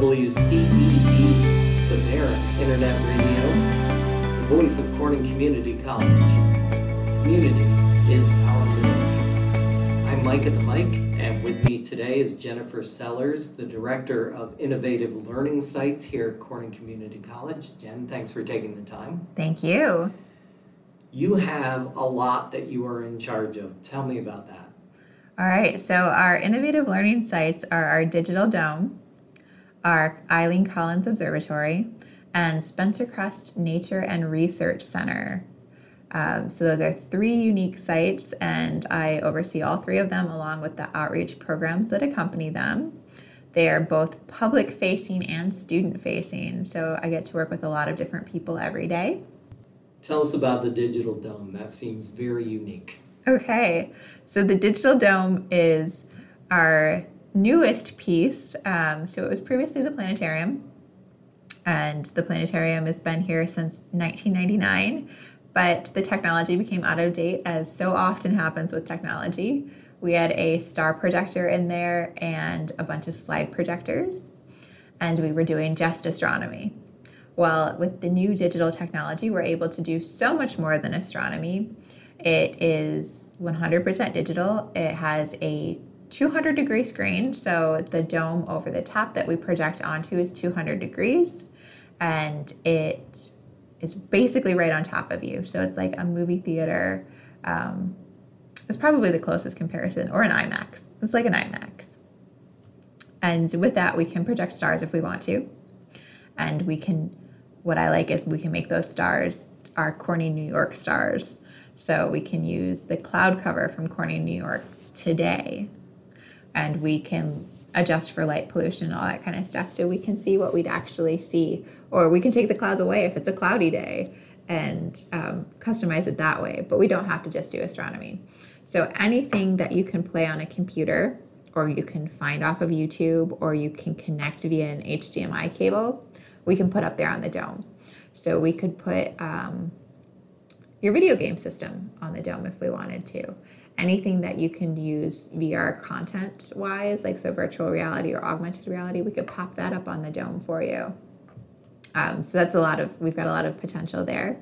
WCEB, the Baron Internet Radio, the voice of Corning Community College. Community is our village. I'm Mike at the mic, and with me today is Jennifer Sellers, the Director of Innovative Learning Sites here at Corning Community College. Jen, thanks for taking the time. Thank you. You have a lot that you are in charge of. Tell me about that. All right, so our innovative learning sites are our Digital Dome, our Eileen Collins Observatory, and Spencer Crest Nature and Research Center. Um, so those are three unique sites, and I oversee all three of them along with the outreach programs that accompany them. They are both public facing and student facing, so I get to work with a lot of different people every day. Tell us about the Digital Dome. That seems very unique. Okay, so the Digital Dome is our newest piece. Um, so it was previously the planetarium, and the planetarium has been here since 1999. But the technology became out of date, as so often happens with technology. We had a star projector in there and a bunch of slide projectors, and we were doing just astronomy. Well, with the new digital technology, we're able to do so much more than astronomy. It is 100% digital. It has a 200 degree screen, so the dome over the top that we project onto is 200 degrees, and it is basically right on top of you. So it's like a movie theater. Um, it's probably the closest comparison, or an IMAX. It's like an IMAX. And with that, we can project stars if we want to. And we can, what I like is we can make those stars our Corning New York stars. So we can use the cloud cover from Corning New York today and we can adjust for light pollution and all that kind of stuff so we can see what we'd actually see. Or we can take the clouds away if it's a cloudy day and um, customize it that way but we don't have to just do astronomy. So anything that you can play on a computer or you can find off of youtube or you can connect via an hdmi cable we can put up there on the dome. So we could put um, your video game system on the dome if we wanted to. Anything that you can use VR content wise, like so virtual reality or augmented reality, we could pop that up on the dome for you. Um, so that's a lot of, we've got a lot of potential there.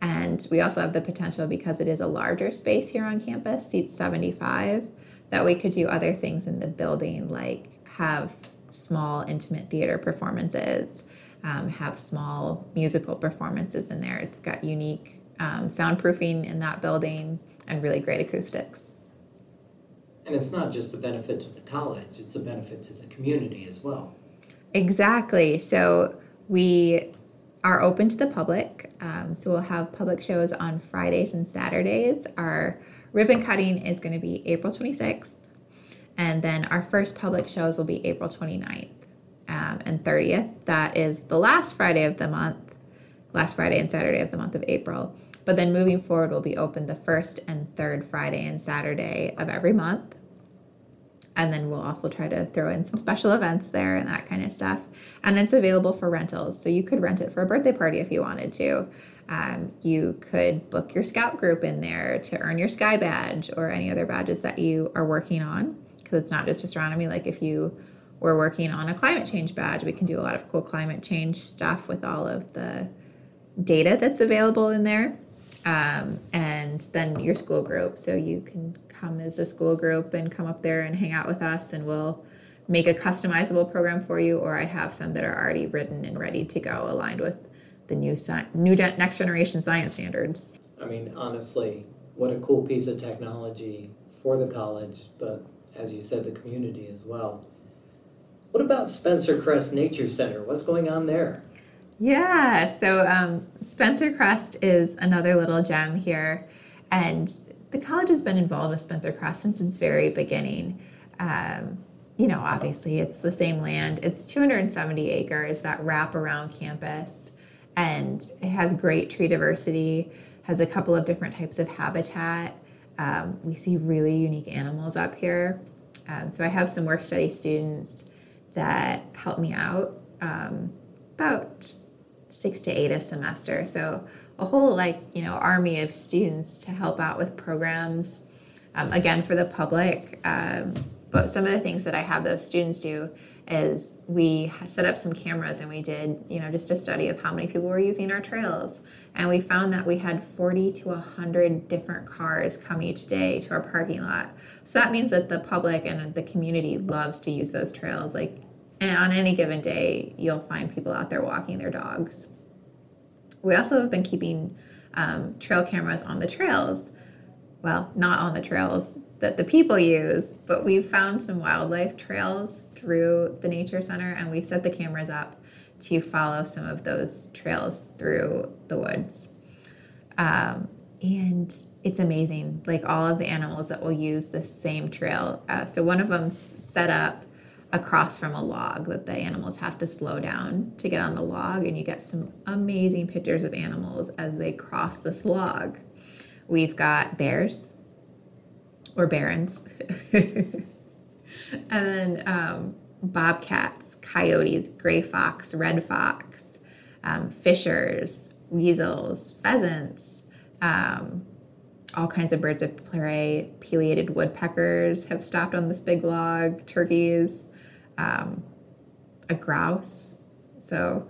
And we also have the potential because it is a larger space here on campus, seats 75, that we could do other things in the building, like have small intimate theater performances, um, have small musical performances in there. It's got unique um, soundproofing in that building, and really great acoustics. And it's not just a benefit to the college, it's a benefit to the community as well. Exactly. So we are open to the public. Um, so we'll have public shows on Fridays and Saturdays. Our ribbon cutting is going to be April 26th. And then our first public shows will be April 29th um, and 30th. That is the last Friday of the month, last Friday and Saturday of the month of April. But then moving forward, we'll be open the first and third Friday and Saturday of every month. And then we'll also try to throw in some special events there and that kind of stuff. And it's available for rentals. So you could rent it for a birthday party if you wanted to. Um, you could book your scout group in there to earn your sky badge or any other badges that you are working on. Because it's not just astronomy. Like if you were working on a climate change badge, we can do a lot of cool climate change stuff with all of the data that's available in there um, and then your school group. So you can come as a school group and come up there and hang out with us, and we'll make a customizable program for you. Or I have some that are already written and ready to go, aligned with the new sci- new gen- next generation science standards. I mean, honestly, what a cool piece of technology for the college, but as you said, the community as well. What about Spencer Crest Nature Center? What's going on there? Yeah, so um, Spencer Crest is another little gem here, and the college has been involved with Spencer Crest since its very beginning. Um, you know, obviously, it's the same land. It's 270 acres that wrap around campus, and it has great tree diversity. Has a couple of different types of habitat. Um, we see really unique animals up here. Um, so I have some work study students that help me out um, about six to eight a semester. So a whole like you know army of students to help out with programs. Um, again for the public, um, But some of the things that I have those students do is we set up some cameras and we did, you know, just a study of how many people were using our trails. And we found that we had 40 to 100 different cars come each day to our parking lot. So that means that the public and the community loves to use those trails. Like, and on any given day, you'll find people out there walking their dogs. We also have been keeping um, trail cameras on the trails. Well, not on the trails that the people use, but we've found some wildlife trails through the Nature Center and we set the cameras up to follow some of those trails through the woods. Um, and it's amazing, like all of the animals that will use the same trail. Uh, so one of them's set up across from a log that the animals have to slow down to get on the log, and you get some amazing pictures of animals as they cross this log. We've got bears or barons, and then um, bobcats, coyotes, gray fox, red fox, um, fishers, weasels, pheasants, um, all kinds of birds of prey, pileated woodpeckers have stopped on this big log, turkeys, um, a grouse. So,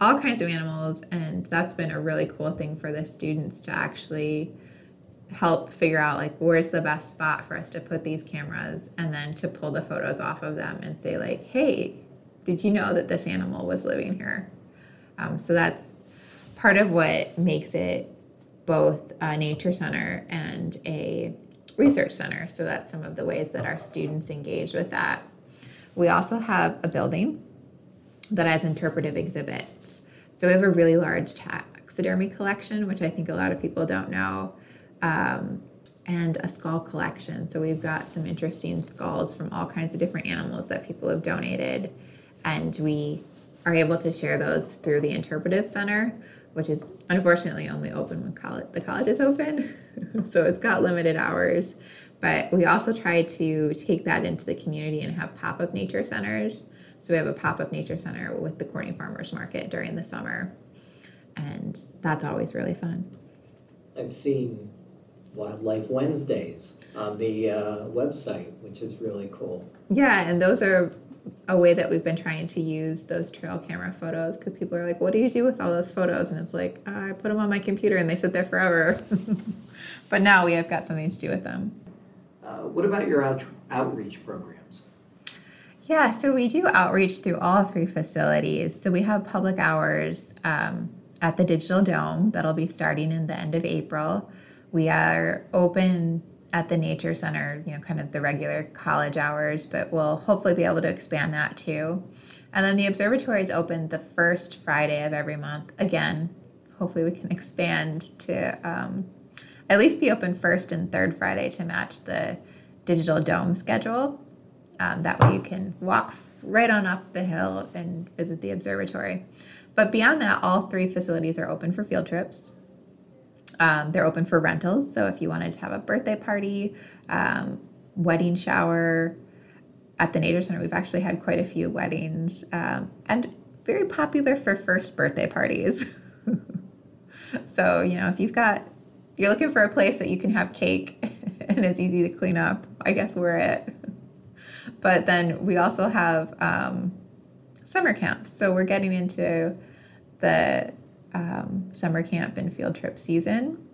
all kinds of animals, and that's been a really cool thing for the students to actually help figure out like where's the best spot for us to put these cameras and then to pull the photos off of them and say like hey did you know that this animal was living here? Um, so that's part of what makes it both a nature center and a research center. So that's some of the ways that our students engage with that we also have a building that has interpretive exhibits so we have a really large taxidermy collection which i think a lot of people don't know um, and a skull collection. So we've got some interesting skulls from all kinds of different animals that people have donated, and we are able to share those through the interpretive center, which is unfortunately only open when college, the college is open. so it's got limited hours. But we also try to take that into the community and have pop up nature centers. So we have a pop up nature center with the Corning Farmers Market during the summer. And that's always really fun. I've seen Wildlife Wednesdays on the uh, website, which is really cool. Yeah, and those are a way that we've been trying to use those trail camera photos because people are like, "What do you do with all those photos?" And it's like, I put them on my computer and they sit there forever. but now we have got something to do with them. What about your out- outreach programs? Yeah, so we do outreach through all three facilities. So we have public hours um, at the Digital Dome that'll be starting in the end of April. We are open at the Nature Center, you know, kind of the regular college hours, but we'll hopefully be able to expand that too. And then the observatory is open the first Friday of every month. Again, hopefully we can expand to um, at least be open first and third Friday to match the digital dome schedule. Um, that way you can walk right on up the hill and visit the observatory. But beyond that, all three facilities are open for field trips. Um, they're open for rentals. So if you wanted to have a birthday party, um, wedding shower, at the Nature Center, we've actually had quite a few weddings um, and very popular for first birthday parties. so, you know, if you've got, you're looking for a place that you can have cake and it's easy to clean up, I guess we're it. but then we also have um, summer camps. So we're getting into the um, summer camp and field trip season.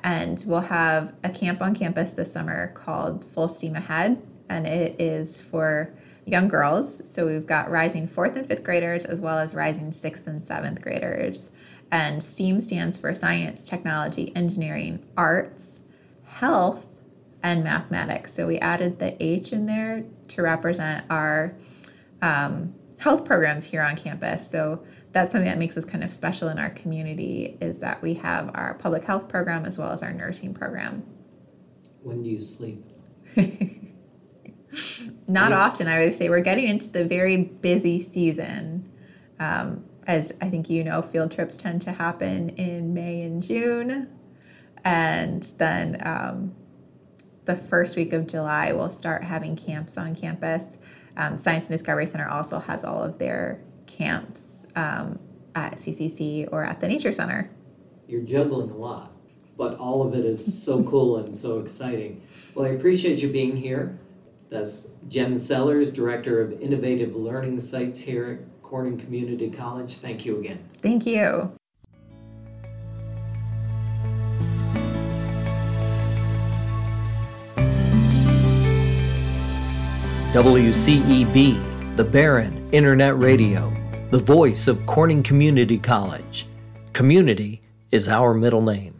And we'll have a camp on campus this summer called Full Steam Ahead, and it is for young girls. So we've got rising fourth and fifth graders as well as rising sixth and seventh graders. And STEAM stands for science, technology, engineering, arts, health, and mathematics. So we added the H in there to represent our um, health programs here on campus. So that's something that makes us kind of special in our community is that we have our public health program as well as our nursing program. When do you sleep? Not yeah. often, I would say. We're getting into the very busy season. Um, as I think you know, field trips tend to happen in May and June. And then um, the first week of July, we'll start having camps on campus. Um, Science and Discovery Center also has all of their camps um, at CCC or at the Nature Center. You're juggling a lot, but all of it is so cool and so exciting. Well, I appreciate you being here. That's Jen Sellers, Director of Innovative Learning Sites here at Corning Community College. Thank you again. Thank you. WCEB, the Baron Internet Radio, the voice of Corning Community College. Community is our middle name.